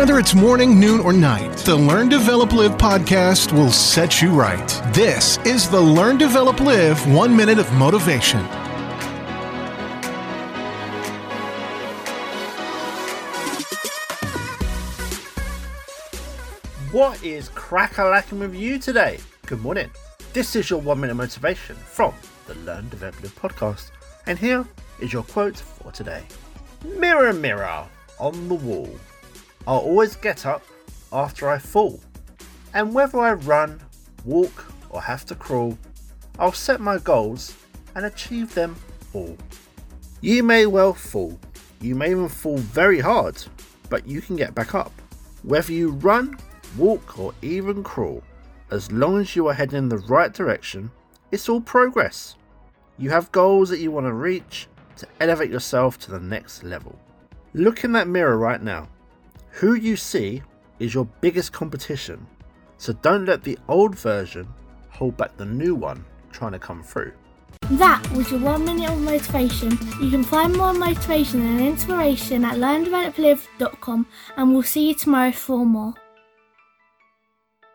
Whether it's morning, noon, or night, the Learn, Develop, Live podcast will set you right. This is the Learn, Develop, Live One Minute of Motivation. What is crack a lacking with you today? Good morning. This is your one minute motivation from the Learn Develop Live podcast, and here is your quote for today Mirror, mirror on the wall, I'll always get up after I fall, and whether I run, walk, or have to crawl, I'll set my goals and achieve them all. You may well fall, you may even fall very hard, but you can get back up. Whether you run, walk, or even crawl, as long as you are heading in the right direction, it's all progress. You have goals that you want to reach to elevate yourself to the next level. Look in that mirror right now. Who you see is your biggest competition, so don't let the old version hold back the new one trying to come through. That was your one minute of motivation. You can find more motivation and inspiration at learndeveloplive.com and we'll see you tomorrow for more.